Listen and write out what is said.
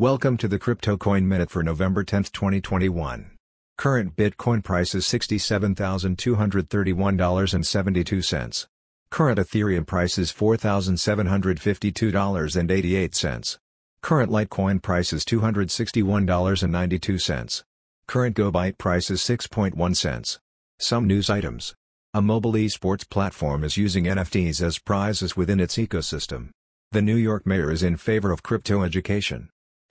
Welcome to the Crypto Coin Minute for November 10, 2021. Current Bitcoin price is $67,231.72. Current Ethereum price is $4,752.88. Current Litecoin price is $261.92. Current GoByte price is 6.1 cents. Some news items. A mobile esports platform is using NFTs as prizes within its ecosystem. The New York mayor is in favor of crypto education.